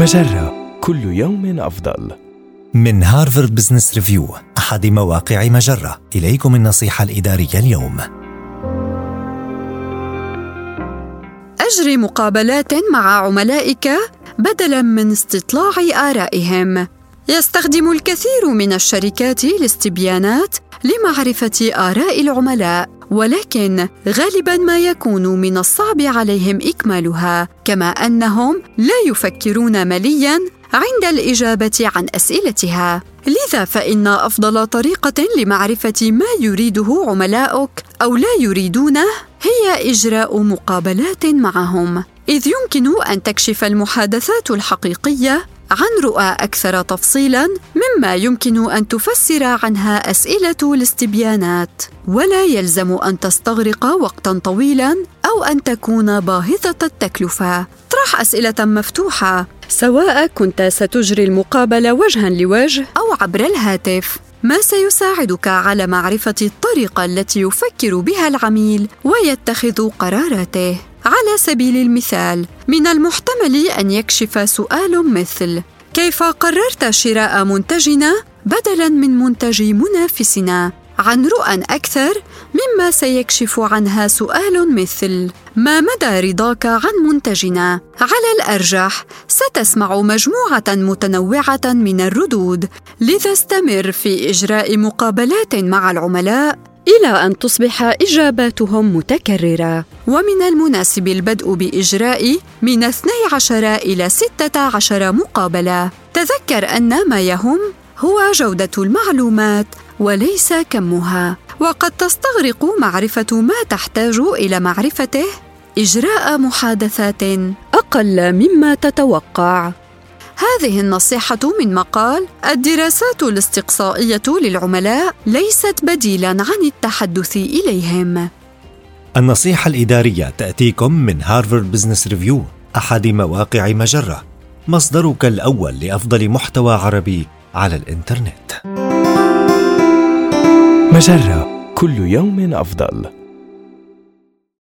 مجرة كل يوم أفضل. من هارفارد بزنس ريفيو أحد مواقع مجرة إليكم النصيحة الإدارية اليوم أجري مقابلات مع عملائك بدلاً من استطلاع آرائهم. يستخدم الكثير من الشركات الاستبيانات لمعرفة آراء العملاء، ولكن غالباً ما يكون من الصعب عليهم إكمالها، كما أنهم لا يفكرون ملياً عند الإجابة عن أسئلتها. لذا فإن أفضل طريقة لمعرفة ما يريده عملاؤك أو لا يريدونه هي إجراء مقابلات معهم، إذ يمكن أن تكشف المحادثات الحقيقية عن رؤى أكثر تفصيلا مما يمكن أن تفسر عنها أسئلة الاستبيانات. ولا يلزم أن تستغرق وقتا طويلا أو أن تكون باهظة التكلفة. اطرح أسئلة مفتوحة. سواء كنت ستجري المقابلة وجها لوجه أو عبر الهاتف. ما سيساعدك على معرفة الطريقة التي يفكر بها العميل ويتخذ قراراته؟ على سبيل المثال من المحتمل أن يكشف سؤال مثل كيف قررت شراء منتجنا بدلا من منتج منافسنا؟ عن رؤى أكثر مما سيكشف عنها سؤال مثل ما مدى رضاك عن منتجنا؟ على الأرجح ستسمع مجموعة متنوعة من الردود لذا استمر في إجراء مقابلات مع العملاء إلى أن تصبح إجاباتهم متكررة. ومن المناسب البدء بإجراء من 12 إلى 16 مقابلة. تذكر أن ما يهم هو جودة المعلومات وليس كمها. وقد تستغرق معرفة ما تحتاج إلى معرفته إجراء محادثات أقل مما تتوقع. هذه النصيحة من مقال الدراسات الاستقصائية للعملاء ليست بديلا عن التحدث إليهم. النصيحة الإدارية تأتيكم من هارفارد بزنس ريفيو أحد مواقع مجرة، مصدرك الأول لأفضل محتوى عربي. على الإنترنت. مجرة كل يوم أفضل.